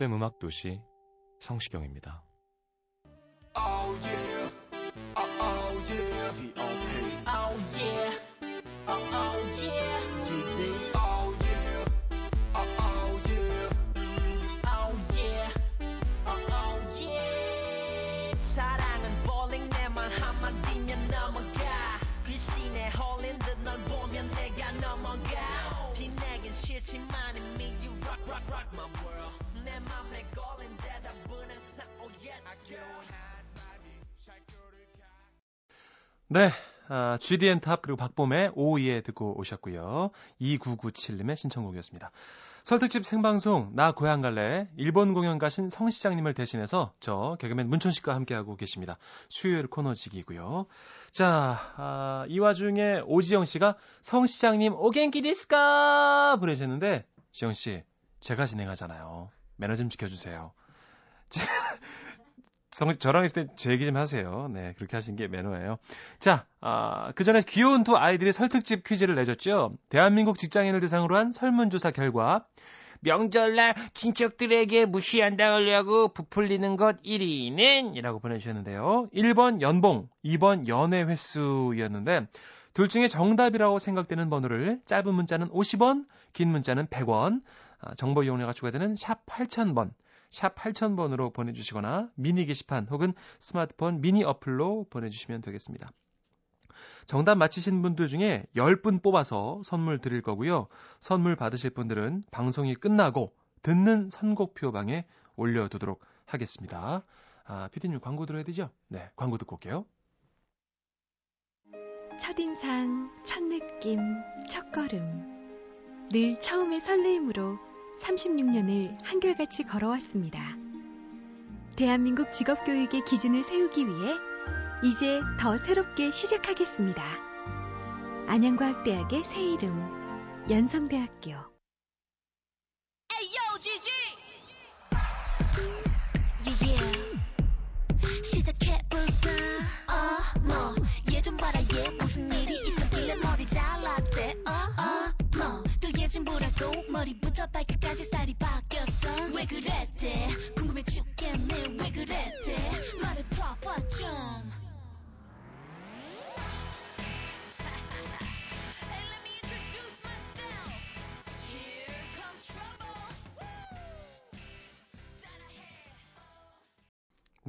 FM 음악 도시 성시경입니다. Oh yeah, oh, oh yeah, T.O.P. Oh yeah, oh oh yeah, GD, Oh yeah, oh, oh yeah. oh yeah, oh oh yeah. 사랑은 bowling 내말 한마디면 넘어가. 귀신에 홀린 듯널 보면 내가 넘어가. 빛내긴 싫지만 이미 you rock rock rock my world. 내 걸린 대답은 항상. 네, 아, GD&탑 그리고 박봄의 Oh Yeah 듣고 오셨고요. 2997님의 신청곡이었습니다. 설특집 생방송 나 고향 갈래 일본 공연 가신 성 시장님을 대신해서 저 개그맨 문천식과 함께하고 계십니다. 수요일 코너지기고요. 자, 아, 이 와중에 오지영 씨가 성 시장님 お元気ですか 보내주셨는데 지영 씨 제가 진행하잖아요. 매너 좀 지켜주세요. 성- 저랑 있을 때 제 얘기 좀 하세요. 네, 그렇게 하시는 게 매너예요. 자, 아, 그 전에 귀여운 두 아이들이 설특집 퀴즈를 내줬죠. 대한민국 직장인을 대상으로 한 설문조사 결과 명절날 친척들에게 무시한다 하려고 부풀리는 것 1위는 이라고 보내주셨는데요. 1번 연봉, 2번 연애 횟수였는데 둘 중에 정답이라고 생각되는 번호를 짧은 문자는 50원, 긴 문자는 100원, 아, 정보 이용료가 추가되는 샵 8000번, 샵 8000번으로 보내주시거나 미니 게시판 혹은 스마트폰 미니 어플로 보내주시면 되겠습니다. 정답 맞히신 분들 중에 10분 뽑아서 선물 드릴 거고요. 선물 받으실 분들은 방송이 끝나고 듣는 선곡표 방에 올려두도록 하겠습니다. 아, 피디님 광고 들어야 되죠? 네, 광고 듣고 올게요. 첫인상, 첫느낌, 첫걸음. 늘 처음의 설레임으로 36년을 한결같이 걸어왔습니다. 대한민국 직업교육의 기준을 세우기 위해 이제 더 새롭게 시작하겠습니다. 안양과학대학의 새 이름, 연성대학교. 뭐, 또 예진보라고 머리부터 발끝까지 스타일이 바뀌었어. 왜 그랬대? 궁금해 죽겠네, 왜 그랬대? 말을 봐봐 좀.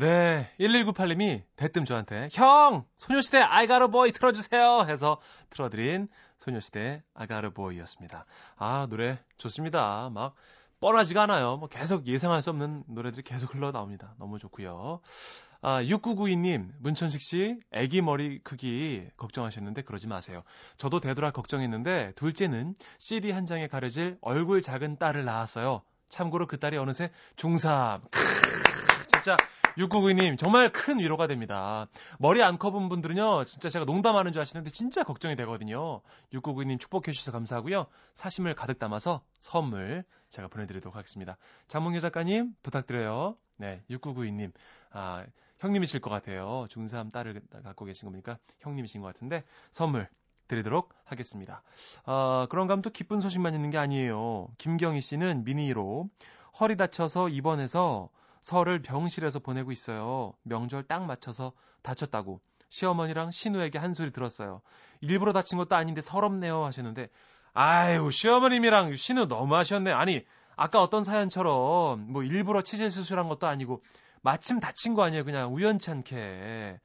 네, 1198님이 대뜸 저한테 형! 소녀시대 boy 틀어주세요! 해서 틀어드린 소녀시대 boy였습니다. 아, 노래 좋습니다. 막 뻔하지가 않아요. 뭐 계속 예상할 수 없는 노래들이 계속 흘러 나옵니다. 너무 좋고요. 아, 6992님, 문천식 씨, 애기 머리 크기 걱정하셨는데 그러지 마세요. 저도 되돌아 걱정했는데 둘째는 CD 한 장에 가려질 얼굴 작은 딸을 낳았어요. 참고로 그 딸이 어느새 중3. 진짜 6992님 정말 큰 위로가 됩니다. 머리 안 커본 분들은요, 진짜 제가 농담하는 줄 아시는데 진짜 걱정이 되거든요. 6992님 축복해 주셔서 감사하고요. 사심을 가득 담아서 선물 제가 보내드리도록 하겠습니다. 장몽규 작가님 부탁드려요. 네, 6992님. 아, 형님이실 것 같아요. 중3 딸을 갖고 계신 겁니까? 형님이신 것 같은데 선물 드리도록 하겠습니다. 아, 그런가 하면 또 기쁜 소식만 있는 게 아니에요. 김경희 씨는 미니로 허리 다쳐서 입원해서 설을 병실에서 보내고 있어요. 명절 딱 맞춰서 다쳤다고. 시어머니랑 신우에게 한 소리 들었어요. 일부러 다친 것도 아닌데 서럽네요 하셨는데 아유 시어머님이랑 신우 너무 하셨네. 아니 아까 어떤 사연처럼 뭐 일부러 치질 수술한 것도 아니고 마침 다친 거 아니에요. 그냥 우연치 않게.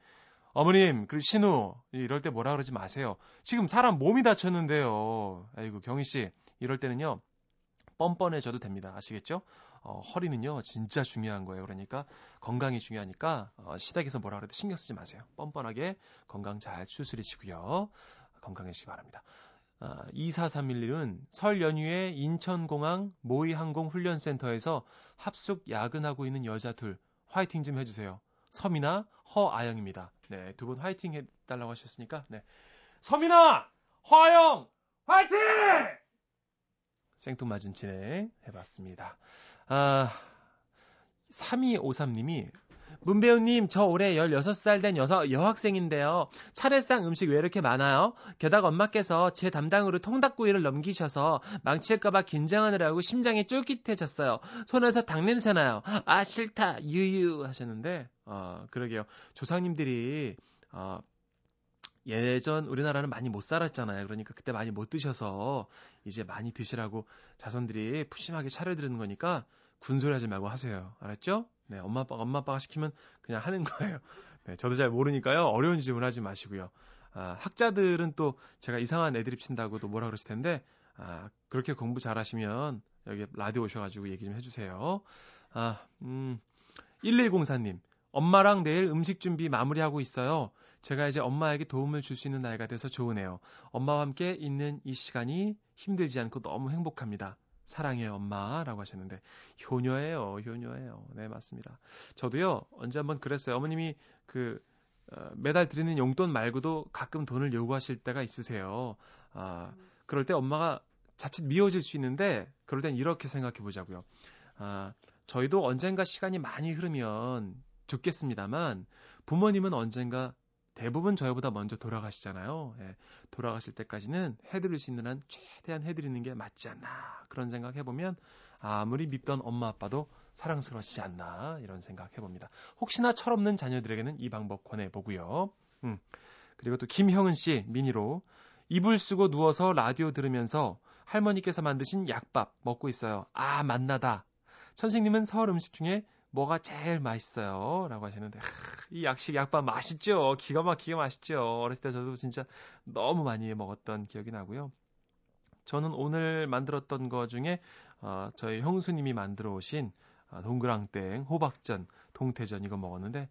어머님, 그 신우, 이럴 때 뭐라 그러지 마세요. 지금 사람 몸이 다쳤는데요. 아이고, 경희 씨, 이럴 때는요, 뻔뻔해져도 됩니다. 아시겠죠? 어, 허리는요, 진짜 중요한 거예요. 그러니까 건강이 중요하니까 어, 시댁에서 뭐라 그래도 신경 쓰지 마세요. 뻔뻔하게 건강 잘 추스리시고요. 건강해지시기 바랍니다. 아, 2431은 설 연휴에 인천공항 모의항공훈련센터에서 합숙 야근하고 있는 여자 둘 화이팅 좀 해주세요. 서민아, 허아영입니다. 네, 두 분 화이팅 해달라고 하셨으니까, 네. 서민아! 허아영! 화이팅! 생뚱맞은 진행 해봤습니다. 아, 3253님이 문배우님, 저 올해 16살 된 여서, 여학생인데요. 차례상 음식 왜 이렇게 많아요? 게다가 엄마께서 제 담당으로 통닭구이를 넘기셔서 망칠까봐 긴장하느라고 심장이 쫄깃해졌어요. 손에서 닭냄새 나요. 아, 싫다. 유유 하셨는데, 어, 그러게요. 조상님들이, 어, 예전 우리나라는 많이 못 살았잖아요. 그러니까 그때 많이 못 드셔서 이제 많이 드시라고 자손들이 푸심하게 차려드리는 거니까 군소리 하지 말고 하세요. 알았죠? 네, 엄마 아빠가 엄마 아빠가 시키면 그냥 하는 거예요. 네, 저도 잘 모르니까요. 어려운 질문 하지 마시고요. 아, 학자들은 또 제가 이상한 애드립 친다고도 뭐라 그러실 텐데 아, 그렇게 공부 잘하시면 여기 라디오 오셔가지고 얘기 좀 해주세요. 아, 음, 1104님. 엄마랑 내일 음식 준비 마무리하고 있어요. 제가 이제 엄마에게 도움을 줄 수 있는 나이가 돼서 좋으네요. 엄마와 함께 있는 이 시간이 힘들지 않고 너무 행복합니다. 사랑해요, 엄마 라고 하셨는데 효녀예요, 효녀예요. 네, 맞습니다. 저도요 언제 한번 그랬어요. 어머님이 그 어, 매달 드리는 용돈 말고도 가끔 돈을 요구하실 때가 있으세요. 아, 그럴 때 엄마가 자칫 미워질 수 있는데 그럴 땐 이렇게 생각해 보자고요. 아, 저희도 언젠가 시간이 많이 흐르면 죽겠습니다만 부모님은 언젠가 대부분 저희보다 먼저 돌아가시잖아요. 예, 돌아가실 때까지는 해드릴 수 있는 한 최대한 해드리는 게 맞지 않나 그런 생각 해보면 아무리 밉던 엄마 아빠도 사랑스러워지지 않나 이런 생각 해봅니다. 혹시나 철없는 자녀들에게는 이 방법 권해보고요. 음, 그리고 또 김형은 씨 미니로 이불 쓰고 누워서 라디오 들으면서 할머니께서 만드신 약밥 먹고 있어요. 아 맛나다. 천식님은 서울 음식 중에 뭐가 제일 맛있어요? 라고 하시는데, 하, 이 약식 약밥 맛있죠? 기가 막히게 맛있죠? 어렸을 때 저도 진짜 너무 많이 먹었던 기억이 나고요. 저는 오늘 만들었던 거 중에, 어, 저희 형수님이 만들어 오신 어, 동그랑땡, 호박전, 동태전 이거 먹었는데,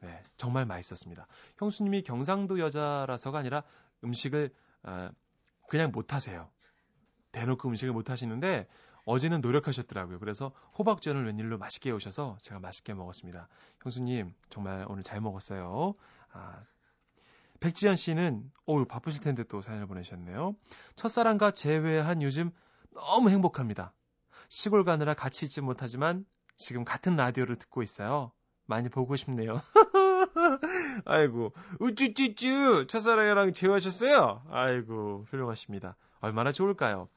네, 정말 맛있었습니다. 형수님이 경상도 여자라서가 아니라 음식을, 어, 그냥 못 하세요. 대놓고 음식을 못 하시는데, 어제는 노력하셨더라고요. 그래서 호박전을 웬일로 맛있게 오셔서 제가 맛있게 먹었습니다. 형수님, 정말 오늘 잘 먹었어요. 아, 백지연 씨는, 어우, 바쁘실 텐데 또 사연을 보내셨네요. 첫사랑과 재회한 요즘 너무 행복합니다. 시골 가느라 같이 있지 못하지만 지금 같은 라디오를 듣고 있어요. 많이 보고 싶네요. 아이고, 우쭈쭈쭈! 첫사랑이랑 재회하셨어요? 아이고, 훌륭하십니다. 얼마나 좋을까요?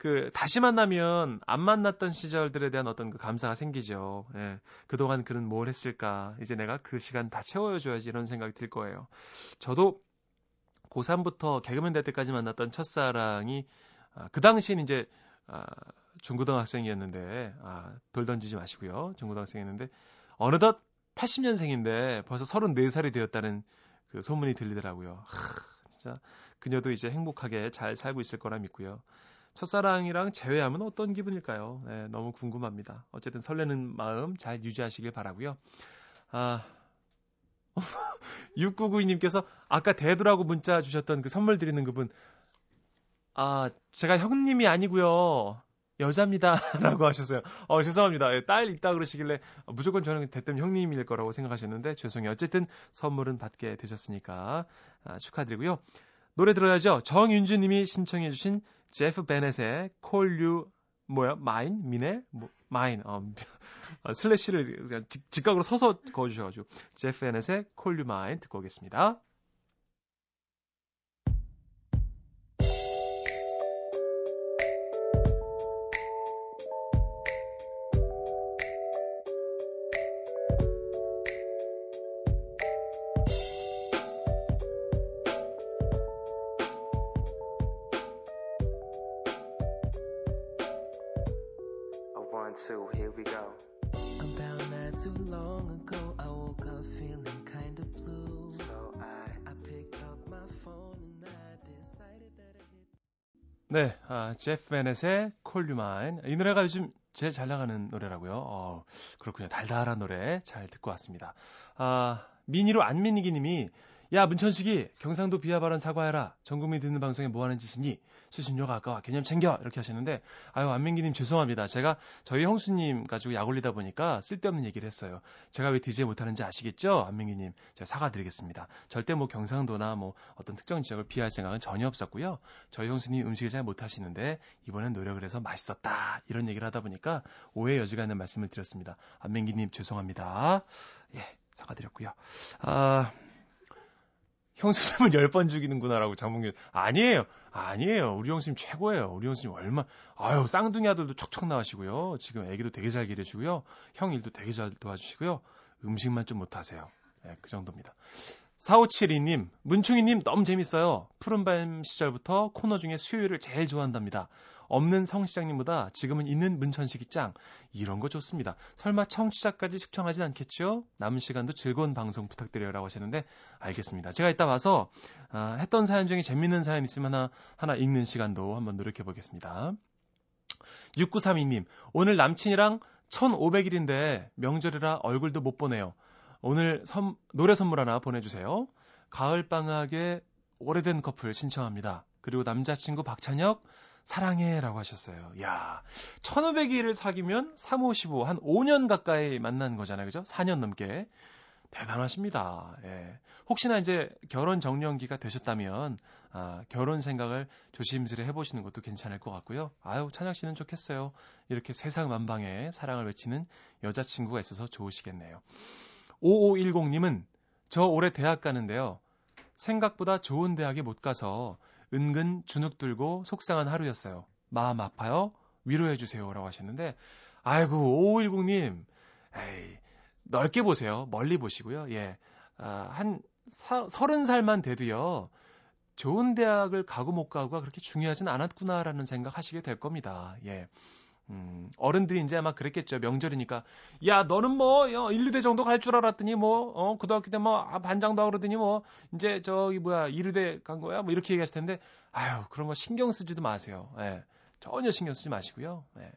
그 다시 만나면 안 만났던 시절들에 대한 어떤 그 감사가 생기죠. 예. 그동안 그는 뭘 했을까? 이제 내가 그 시간 다 채워줘야지 이런 생각이 들 거예요. 저도 고3부터 개그맨 될 때까지 만났던 첫사랑이 아, 그 당시엔 이제 아, 중고등학생이었는데 아, 돌 던지지 마시고요. 중고등학생이었는데 어느덧 80년생인데 벌써 34살이 되었다는 그 소문이 들리더라고요. 하, 진짜 그녀도 이제 행복하게 잘 살고 있을 거라 믿고요. 첫사랑이랑 재회하면 어떤 기분일까요? 네, 너무 궁금합니다. 어쨌든 설레는 마음 잘 유지하시길 바라고요. 아, 6992님께서 아까 대두라고 문자 주셨던 그 선물 드리는 그분 아, 제가 형님이 아니고요. 여자입니다. 라고 하셨어요. 어, 죄송합니다. 예, 딸 있다 그러시길래 무조건 저는 대뜸 형님일 거라고 생각하셨는데 죄송해요. 어쨌든 선물은 받게 되셨으니까 아, 축하드리고요. 노래 들어야죠. 정윤주님이 신청해주신 제프 베넷의 You 뭐야? 마인? 미네? 뭐, 마인. 어, 어, 슬래시를 직, 직각으로 서서 그어주셔가지고 제프 베넷의 You Mine 듣고 오겠습니다. 네, 아, 제프 베넷의 Mine. 이 노래가 요즘 제일 잘 나가는 노래라고요. 어, 그렇군요. 달달한 노래 잘 듣고 왔습니다. 아, 미니로 안민기 님이 야, 문천식이 경상도 비하 발언 사과해라. 전 국민이 듣는 방송에 뭐 하는 짓이니? 수신료가 아까워. 개념 챙겨. 이렇게 하시는데, 아유, 안민기님 죄송합니다. 제가 저희 형수님 가지고 약 올리다 보니까 쓸데없는 얘기를 했어요. 제가 왜 DJ 못하는지 아시겠죠? 안민기님. 제가 사과드리겠습니다. 절대 뭐 경상도나 뭐 어떤 특정 지역을 비할 생각은 전혀 없었고요. 저희 형수님 음식을 잘 못하시는데, 이번엔 노력을 해서 맛있었다. 이런 얘기를 하다 보니까 오해 여지가 있는 말씀을 드렸습니다. 안민기님 죄송합니다. 예, 사과드렸고요. 아, 형수님을 열번 죽이는구나라고 장봉규. 아니에요. 아니에요. 우리 형수님 최고예요. 우리 형수님 얼마 아유 쌍둥이 아들도 척척 나으시고요. 지금 애기도 되게 잘 기르시고요. 형 일도 되게 잘 도와주시고요. 음식만 좀 못 하세요. 네, 그 정도입니다. 4572님 문충이님 너무 재밌어요. 푸른밤 시절부터 코너 중에 수요일을 제일 좋아한답니다 없는 성 시장님보다 지금은 있는 문천식이 짱. 이런 거 좋습니다. 설마 청취자까지 숙청하진 않겠죠? 남은 시간도 즐거운 방송 부탁드려요라고 하셨는데 알겠습니다. 제가 이따 와서 아, 했던 사연 중에 재밌는 사연 있으면 하나 하나 읽는 시간도 한번 노력해 보겠습니다. 6932님 오늘 남친이랑 1500일인데 명절이라 얼굴도 못 보네요. 오늘 선, 노래 선물 하나 보내주세요. 가을 방학에 오래된 커플 신청합니다. 그리고 남자친구 박찬혁 사랑해 라고 하셨어요. 야, 1500일을 사귀면 355, 한 5년 가까이 만난 거잖아요. 그죠? 4년 넘게. 대단하십니다. 예. 혹시나 이제 결혼 정년기가 되셨다면, 아, 결혼 생각을 조심스레 해보시는 것도 괜찮을 것 같고요. 아유, 찬혁 씨는 좋겠어요. 이렇게 세상 만방에 사랑을 외치는 여자친구가 있어서 좋으시겠네요. 5510님은 저 올해 대학 가는데요. 생각보다 좋은 대학에 못 가서 은근 주눅 들고 속상한 하루였어요. 마음 아파요? 위로해주세요. 라고 하셨는데, 아이고, 5510님, 에이, 넓게 보세요. 멀리 보시고요. 예. 아, 한 사, 30살만 돼도요. 좋은 대학을 가고 못 가고가 그렇게 중요하진 않았구나라는 생각 하시게 될 겁니다. 예. 음, 어른들이 이제 아마 그랬겠죠. 명절이니까. 야, 너는 뭐, 어, 인류대 정도 갈 줄 알았더니 뭐, 어, 고등학교 때 뭐, 아, 반장도 그러더니 뭐, 이제 저기 뭐야, 이류대 간 거야? 뭐 이렇게 얘기하실 텐데, 아유, 그런 거 신경 쓰지도 마세요. 예. 전혀 신경 쓰지 마시고요. 예.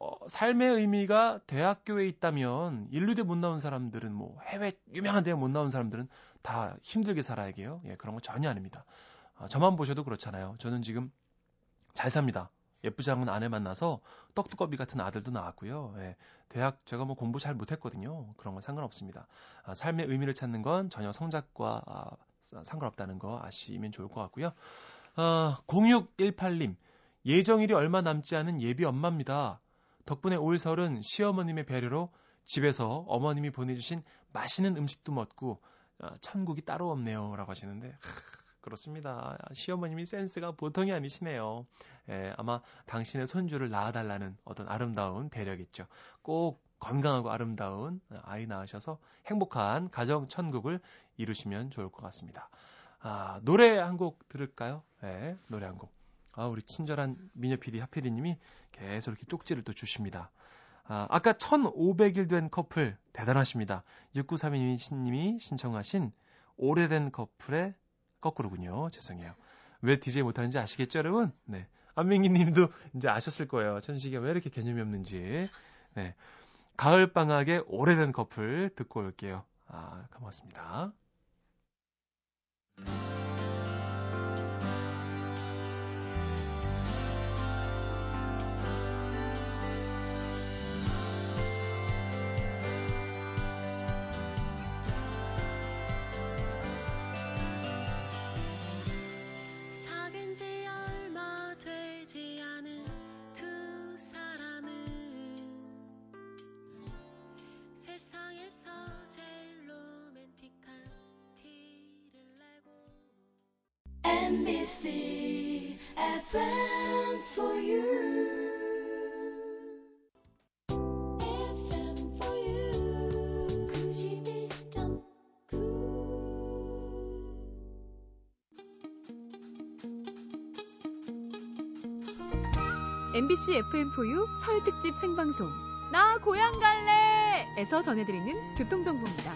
어, 삶의 의미가 대학교에 있다면, 인류대 못 나온 사람들은 뭐, 해외 유명한 대학 못 나온 사람들은 다 힘들게 살아야게요. 예, 그런 거 전혀 아닙니다. 아, 저만 보셔도 그렇잖아요. 저는 지금 잘 삽니다. 예쁘지 않은 아내 만나서 떡두꺼비 같은 아들도 낳았고요. 예, 대학 제가 뭐 공부 잘 못했거든요. 그런 건 상관없습니다. 아, 삶의 의미를 찾는 건 전혀 성적과 아, 상관없다는 거 아시면 좋을 것 같고요. 아, 0618님 예정일이 얼마 남지 않은 예비 엄마입니다. 덕분에 올 설은 시어머님의 배려로 집에서 어머님이 보내주신 맛있는 음식도 먹고 아, 천국이 따로 없네요. 라고 하시는데 하, 그렇습니다. 시어머님이 센스가 보통이 아니시네요. 예, 아마 당신의 손주를 낳아달라는 어떤 아름다운 배려겠죠. 꼭 건강하고 아름다운 아이 낳으셔서 행복한 가정 천국을 이루시면 좋을 것 같습니다. 아, 노래 한 곡 들을까요? 예, 노래 한 곡. 아, 우리 친절한 미녀 PD, 하PD님이 계속 이렇게 쪽지를 또 주십니다. 아, 아까 1500일 된 커플 대단하십니다. 6932님이 신청하신 오래된 커플의 거꾸로군요. 죄송해요. 왜 DJ 못하는지 아시겠죠, 여러분? 네. 안민기 님도 이제 아셨을 거예요. 천식이가 왜 이렇게 개념이 없는지. 네. 가을 방학의 오래된 커플 듣고 올게요. 아, 고맙습니다. MBC FM for you FM for you 91.9 MBC FM4U 설 특집 생방송 나 고향 갈래 에서 전해드리는 교통정보입니다.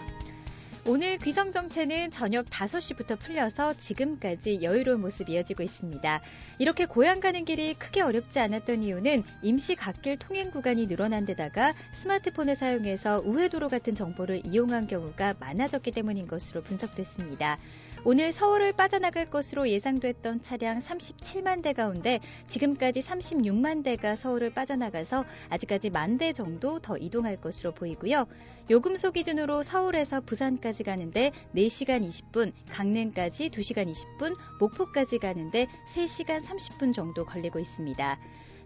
오늘 귀성정체는 저녁 5시부터 풀려서 지금까지 여유로운 모습 이어지고 있습니다. 이렇게 고향 가는 길이 크게 어렵지 않았던 이유는 임시 갓길 통행 구간이 늘어난 데다가 스마트폰을 사용해서 우회도로 같은 정보를 이용한 경우가 많아졌기 때문인 것으로 분석됐습니다. 오늘 서울을 빠져나갈 것으로 예상됐던 차량 37만 대 가운데 지금까지 36만 대가 서울을 빠져나가서 아직까지 만 대 정도 더 이동할 것으로 보이고요. 요금소 기준으로 서울에서 부산까지 가는데 4시간 20분, 강릉까지 2시간 20분, 목포까지 가는데 3시간 30분 정도 걸리고 있습니다.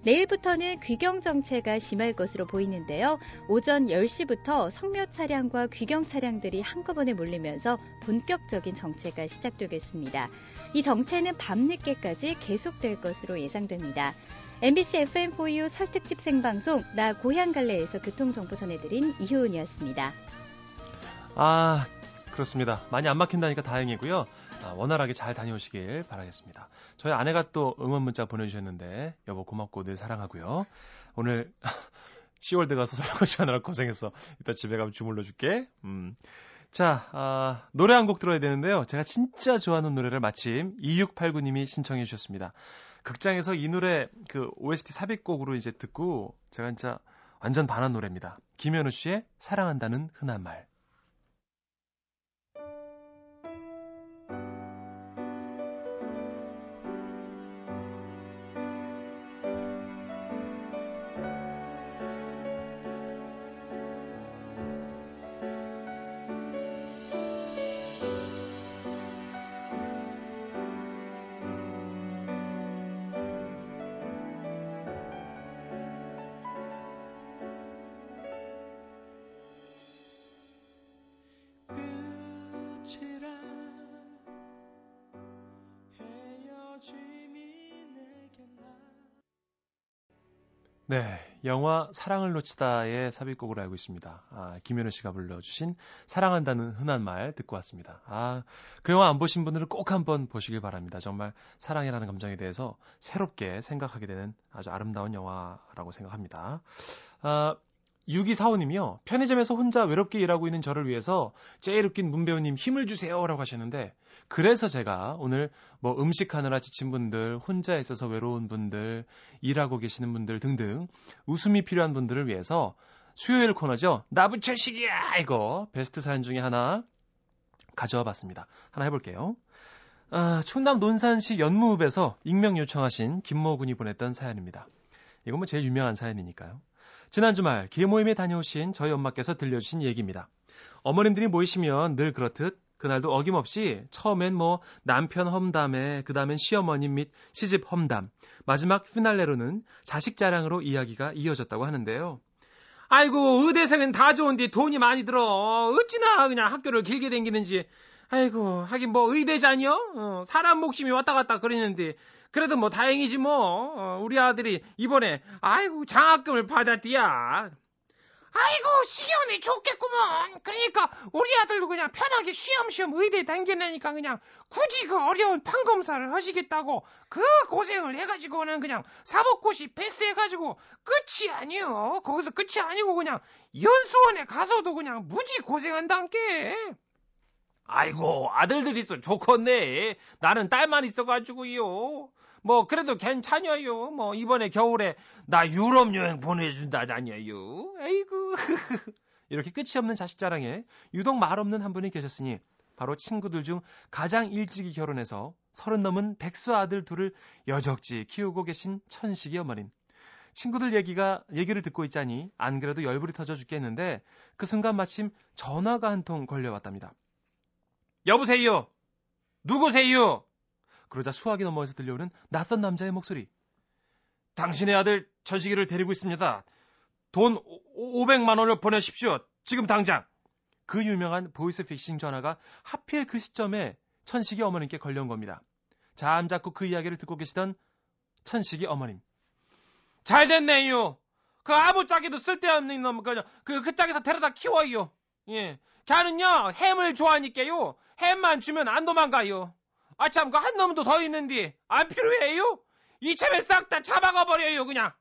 내일부터는 귀경 정체가 심할 것으로 보이는데요. 오전 10시부터 성묘 차량과 귀경 차량들이 한꺼번에 몰리면서 본격적인 정체가 시작되겠습니다. 이 정체는 밤늦게까지 계속될 것으로 예상됩니다. MBC FM4U 설특집 생방송 나 고향 갈래에서 교통정보 전해드린 이효은이었습니다. 아, 그렇습니다. 많이 안 막힌다니까 다행이고요. 아, 원활하게 잘 다녀오시길 바라겠습니다. 저희 아내가 또 응원 문자 보내주셨는데 여보 고맙고 늘 사랑하고요. 오늘 시월드 가서 설거지 하느라 고생했어. 이따 집에 가면 주물러 줄게. 음. 자, 아, 노래 한 곡 들어야 되는데요. 제가 진짜 좋아하는 노래를 마침 2689님이 신청해 주셨습니다. 극장에서 이 노래 그 OST 삽입곡으로 이제 듣고 제가 진짜 완전 반한 노래입니다. 김현우 씨의 사랑한다는 흔한 말. 네, 영화 사랑을 놓치다의 삽입곡으로 알고 있습니다. 아, 김현우 씨가 불러주신 사랑한다는 흔한 말 듣고 왔습니다. 아, 그 영화 안 보신 분들은 꼭 한번 보시길 바랍니다. 정말 사랑이라는 감정에 대해서 새롭게 생각하게 되는 아주 아름다운 영화라고 생각합니다. 아, 6245님이요. 편의점에서 혼자 외롭게 일하고 있는 저를 위해서 제일 웃긴 문배우님 힘을 주세요라고 하셨는데 그래서 제가 오늘 뭐 음식하느라 지친 분들, 혼자 있어서 외로운 분들, 일하고 계시는 분들 등등 웃음이 필요한 분들을 위해서 수요일 코너죠. 나부철식이야 이거 베스트 사연 중에 하나 가져와 봤습니다. 하나 해볼게요. 아, 충남 논산시 연무읍에서 익명 요청하신 김모 군이 보냈던 사연입니다. 이건 뭐 제일 유명한 사연이니까요. 지난 주말 기회 모임에 다녀오신 저희 엄마께서 들려주신 얘기입니다. 어머님들이 모이시면 늘 그렇듯 그날도 어김없이 처음엔 뭐 남편 험담에 그 다음엔 시어머님 및 시집 험담 마지막 피날레로는 자식 자랑으로 이야기가 이어졌다고 하는데요. 아이고 의대생은 다 좋은데 돈이 많이 들어 어찌나 그냥 학교를 길게 댕기는지 아이고 하긴 뭐 의대자니요 어, 사람 목숨이 왔다 갔다 그러는데 그래도 뭐 다행이지 뭐 어, 우리 아들이 이번에 아이고 장학금을 받았디야 아이고 시연이 좋겠구먼. 그러니까 우리 아들도 그냥 편하게 쉬엄쉬엄 의대 당겨내니까 그냥 굳이 그 어려운 판검사를 하시겠다고 그 고생을 해가지고는 그냥 사법고시 패스해가지고 끝이 아니요. 거기서 끝이 아니고 그냥 연수원에 가서도 그냥 무지 고생한단께. 아이고 아들들 있어. 좋겠네. 나는 딸만 있어가지고요. 뭐 그래도 괜찮아요. 뭐 이번에 겨울에 나 유럽 여행 보내준다잖아요. 아이고 이렇게 끝이 없는 자식 자랑에 유독 말 없는 한 분이 계셨으니 바로 친구들 중 가장 일찍이 결혼해서 서른 넘은 백수 아들 둘을 여적지 키우고 계신 천식이 어머님. 친구들 얘기가 얘기를 듣고 있자니 안 그래도 열불이 터져 죽겠는데 그 순간 마침 전화가 한 통 걸려왔답니다. 여보세요. 누구세요? 그러자 수화기 너머에서 들려오는 낯선 남자의 목소리. 당신의 아들 천식이를 데리고 있습니다. 돈 500만 원을 보내십시오. 지금 당장. 그 유명한 보이스 피싱 전화가 하필 그 시점에 천식이 어머님께 걸려온 겁니다. 잠자코 그 이야기를 듣고 계시던 천식이 어머님. 잘 됐네요. 그 아부짝에도 쓸데없는 놈, 그, 그, 그 짝에서 데려다 키워요. 예. 걔는요, 햄을 좋아하니까요. 햄만 주면 안 도망가요. 아, 참, 그 한 놈도 더 있는데, 안 필요해요? 이참에 싹 다 잡아가 버려요, 그냥.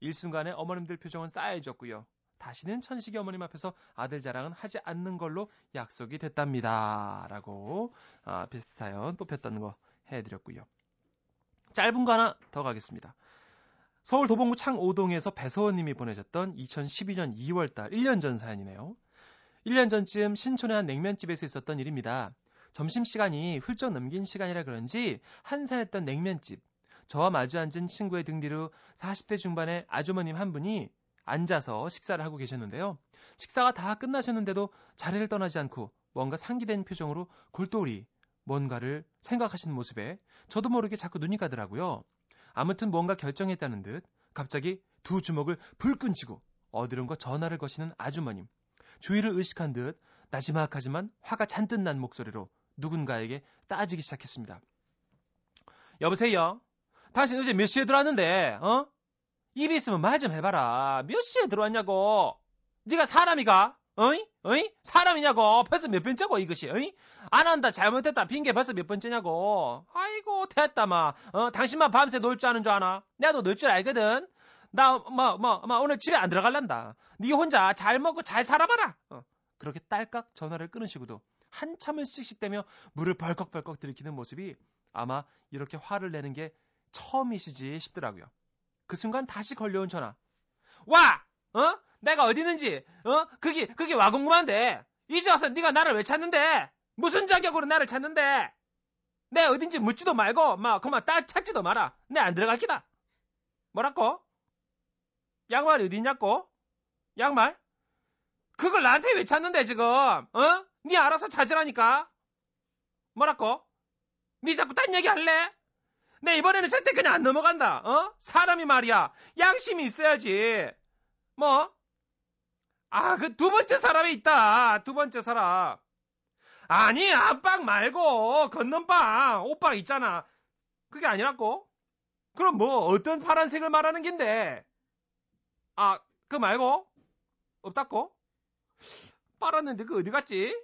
일순간에 어머님들 표정은 싸해졌고요. 다시는 천식이 어머님 앞에서 아들 자랑은 하지 않는 걸로 약속이 됐답니다. 라고 아, 베스트 사연 뽑혔던 거 해드렸고요. 짧은 거 하나 더 가겠습니다. 서울 도봉구 창오동에서 배서원님이 보내셨던 2012년 2월달 1년 전 사연이네요. 1년 전쯤 신촌의 한 냉면집에서 있었던 일입니다. 점심시간이 훌쩍 넘긴 시간이라 그런지 한산했던 냉면집. 저와 마주 앉은 친구의 등 뒤로 40대 중반의 아주머님 한 분이 앉아서 식사를 하고 계셨는데요. 식사가 다 끝나셨는데도 자리를 떠나지 않고 뭔가 상기된 표정으로 골똘히 뭔가를 생각하시는 모습에 저도 모르게 자꾸 눈이 가더라고요. 아무튼 뭔가 결정했다는 듯 갑자기 두 주먹을 불끈 쥐고 어디론가 전화를 거시는 아주머님. 주위를 의식한 듯 나지막하지만 화가 잔뜩 난 목소리로 누군가에게 따지기 시작했습니다. 여보세요? 당신 어제 몇 시에 들어왔는데, 어? 입이 있으면 말 좀 해봐라. 몇 시에 들어왔냐고. 네가 사람이가? 어이? 어이? 사람이냐고. 벌써 몇 번째고 이것이? 어이? 안 한다, 잘못했다, 핑계 벌써 몇 번째냐고. 아이고, 됐다, 마. 어, 당신만 밤새 놀 줄 아는 줄 아나? 내가 놀줄 알거든. 나, 뭐, 뭐, 뭐, 오늘 집에 안 들어갈란다. 네 혼자 잘 먹고 잘 살아봐라. 어. 그렇게 딸깍 전화를 끊으시고도 한참을 씩씩대며 물을 벌컥벌컥 들이키는 모습이 아마 이렇게 화를 내는 게 처음이시지 싶더라고요. 그 순간 다시 걸려온 전화. 와! 어? 내가 어디 있는지, 어? 그게, 그게 와 궁금한데. 이제 와서 네가 나를 왜 찾는데? 무슨 자격으로 나를 찾는데? 내 어딘지 묻지도 말고, 막, 그만 따 찾지도 마라. 내 안 들어갈 기다. 뭐라고? 양말이 어디 있냐고? 양말? 그걸 나한테 왜 찾는데, 지금? 어? 네 알아서 찾으라니까? 뭐라고? 네 자꾸 딴 얘기 할래? 내 이번에는 절대 그냥 안 넘어간다. 어? 사람이 말이야. 양심이 있어야지. 뭐? 아, 그 두 번째 사람이 있다. 두 번째 사람. 아니, 안방 말고 건넌방 옷방 있잖아. 그게 아니라고? 그럼 뭐 어떤 파란색을 말하는 긴데? 아, 그 말고 없다고? 빨았는데 그 어디 갔지?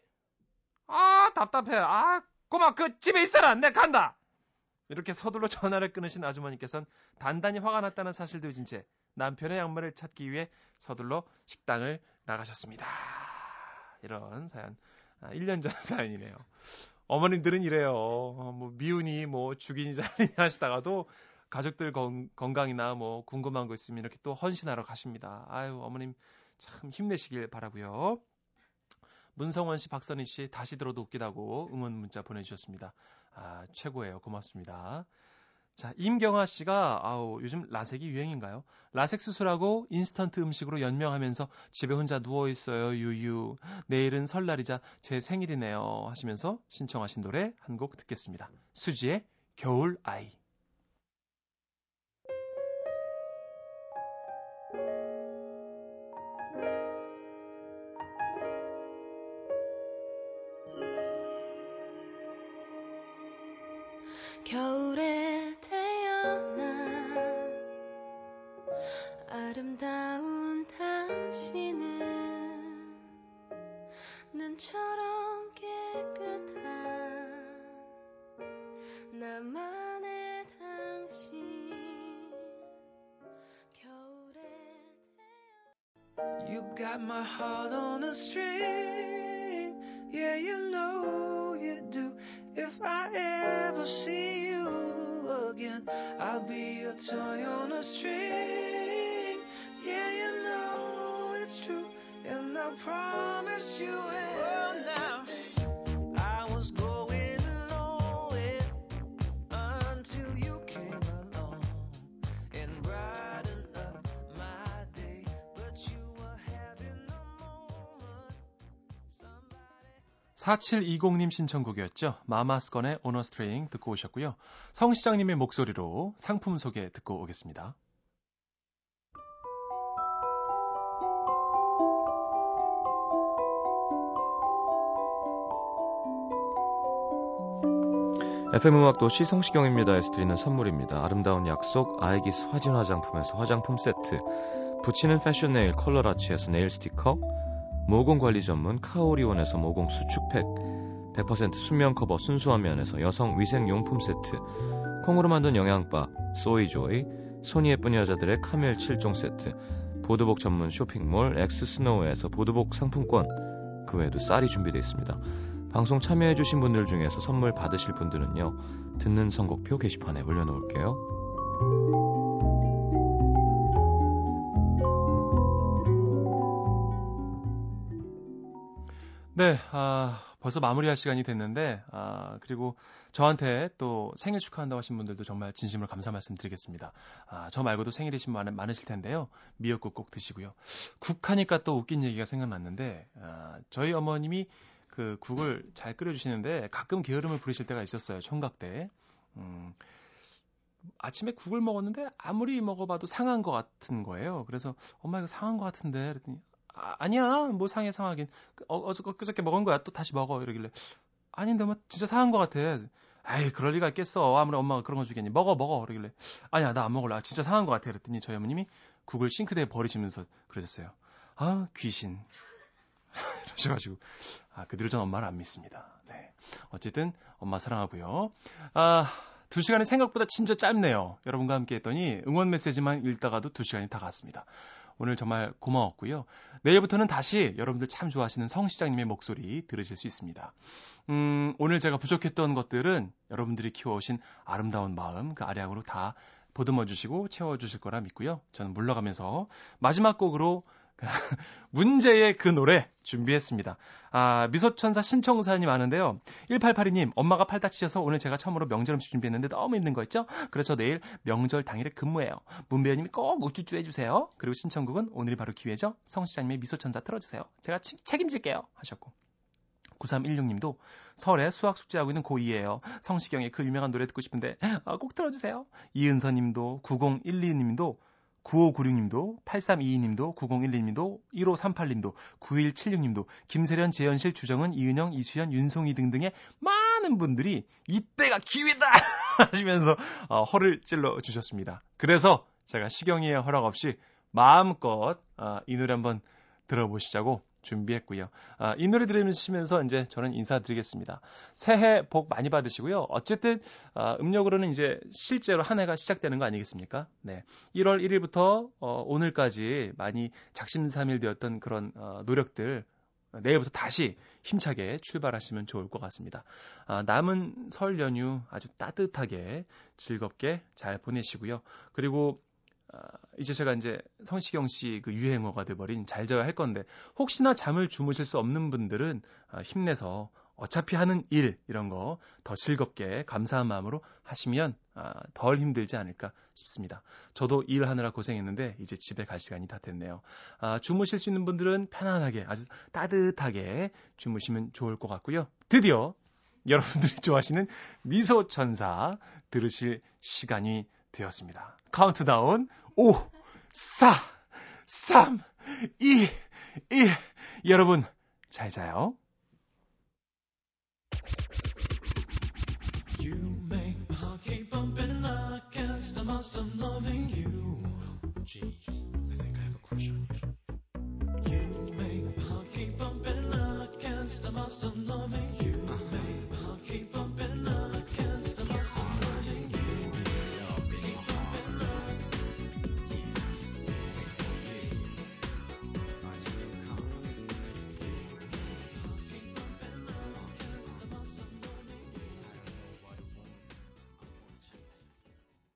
아, 답답해. 아, 고마 그 집에 있어라. 내가 간다. 이렇게 서둘러 전화를 끊으신 아주머니께서는 단단히 화가 났다는 사실도 잊은 채 남편의 양말을 찾기 위해 서둘러 식당을 나가셨습니다. 이런 사연. 아, 1년 전 사연이네요. 어머님들은 이래요. 어, 뭐 미운이 뭐 죽이니 자리니 하시다가도 가족들 건, 건강이나 뭐 궁금한 거 있으면 이렇게 또 헌신하러 가십니다. 아유, 어머님 참 힘내시길 바라고요. 문성원 씨, 박선희 씨 다시 들어도 웃기다고 응원 문자 보내주셨습니다. 아, 최고예요. 고맙습니다. 자, 임경아 씨가, 아우, 요즘 라섹이 유행인가요? 라섹 수술하고 인스턴트 음식으로 연명하면서 집에 혼자 누워 있어요, 유유. 내일은 설날이자 제 생일이네요. 하시면서 신청하신 노래 한 곡 듣겠습니다. 수지의 겨울 아이. 눈처럼 깨끗한 나만의 당신 겨울에 You got my heart on a string. Yeah, you know you do. If I ever see you again, I'll be your toy on a string. Yeah, you know it's true. And I promise you 4720님 신청곡이었죠. 마마스건의 On A String 듣고 오셨고요. 성 시장님의 목소리로 상품 소개 듣고 오겠습니다. FM 음악 도시 성시경입니다에서 드리는 선물입니다. 아름다운 약속 아이기스 화진 화장품에서 화장품 세트, 붙이는 패션 네일 컬러라치에서 네일 스티커, 모공 관리 전문 카오리온에서 모공 수축팩, 100% 순면 커버 순수한 면에서 여성 위생 용품 세트, 콩으로 만든 영양바 소이조이, 손이 예쁜 여자들의 카멜 7종 세트, 보드복 전문 쇼핑몰 엑스스노우에서 보드복 상품권, 그 외에도 쌀이 준비되어 있습니다. 방송 참여해주신 분들 중에서 선물 받으실 분들은요, 듣는 선곡표 게시판에 올려놓을게요. 네, 아, 벌써 마무리할 시간이 됐는데, 아, 그리고 저한테 또 생일 축하한다고 하신 분들도 정말 진심으로 감사 말씀드리겠습니다. 아, 저 말고도 생일이신 분 많으실 텐데요. 미역국 꼭 드시고요. 국 하니까 또 웃긴 얘기가 생각났는데, 아, 저희 어머님이 그 국을 잘 끓여주시는데 가끔 게으름을 부리실 때가 있었어요. 총각 때. 음, 아침에 국을 먹었는데 아무리 먹어봐도 상한 것 같은 거예요. 그래서 엄마 이거 상한 것 같은데 그랬더니 아, 니야뭐 상해 상하긴. 어, 어저 그저께 먹은 거야. 또 다시 먹어. 이러길래. 아닌데 뭐 진짜 상한 것 같아. 아이 그럴 리가 있겠어. 아무리 엄마가 그런 거 주겠니. 먹어 먹어. 그러길래. 아니야 나 안 먹을래. 아, 진짜 상한 것 같아. 그랬더니 저희 어머님이 국을 싱크대에 버리시면서 그러셨어요. 아 귀신. 이러셔가지고. 아 그대로 전 엄마를 안 믿습니다. 네. 어쨌든 엄마 사랑하고요. 아 두 시간이 생각보다 진짜 짧네요. 여러분과 함께 했더니 응원 메시지만 읽다가도 두 시간이 다 갔습니다. 오늘 정말 고마웠고요. 내일부터는 다시 여러분들 참 좋아하시는 성 시장님의 목소리 들으실 수 있습니다. 음, 오늘 제가 부족했던 것들은 여러분들이 키워오신 아름다운 마음, 그 아량으로 다 보듬어 주시고 채워 주실 거라 믿고요. 저는 물러가면서 마지막 곡으로 문제의 그 노래 준비했습니다. 아, 미소천사 신청 사연이 많은데요. 1882님, 엄마가 팔 다치셔서 오늘 제가 처음으로 명절 음식 준비했는데 너무 힘든 거 있죠? 그래서 내일 명절 당일에 근무해요. 문배우님이 꼭 우쭈쭈 해주세요. 그리고 신청곡은 오늘이 바로 기회죠? 성시장님의 미소천사 틀어주세요. 제가 치, 책임질게요. 하셨고. 9316님도 설에 수학 숙제하고 있는 고2예요. 성시경의 그 유명한 노래 듣고 싶은데 아, 꼭 틀어주세요. 이은서님도 9012님도 9596님도, 8322님도, 9012님도, 1538님도, 9176님도, 김세련, 재현실, 주정은, 이은영, 이수연, 윤송이 등등의 많은 분들이 이때가 기회다! 하시면서 어, 허를 찔러 주셨습니다. 그래서 제가 시경이의 허락 없이 마음껏 어, 이 노래 한번 들어보시자고 준비했고요. 아, 이 노래 들으시면서 이제 저는 인사드리겠습니다. 새해 복 많이 받으시고요. 어쨌든 아, 음력으로는 이제 실제로 한 해가 시작되는 거 아니겠습니까? 네. 1월 1일부터 어, 오늘까지 많이 작심삼일 되었던 그런 어, 노력들 내일부터 다시 힘차게 출발하시면 좋을 것 같습니다. 아, 남은 설 연휴 아주 따뜻하게 즐겁게 잘 보내시고요. 그리고 아, 이제 제가 이제 성시경 씨 그 유행어가 돼버린 잘 자야 할 건데 혹시나 잠을 주무실 수 없는 분들은 아, 힘내서 어차피 하는 일 이런 거 더 즐겁게 감사한 마음으로 하시면 아, 덜 힘들지 않을까 싶습니다. 저도 일하느라 고생했는데 이제 집에 갈 시간이 다 됐네요. 아, 주무실 수 있는 분들은 편안하게 아주 따뜻하게 주무시면 좋을 것 같고요. 드디어 여러분들이 좋아하시는 미소 천사 들으실 시간이 되었습니다. 카운트다운 5, 4, 3, 2, 1. 여러분, 잘 자요. You make my heart keep bumping. I can't stop myself loving you. Jeez, I think I have a crush on you. You make my heart keep bumping. I can't stop myself loving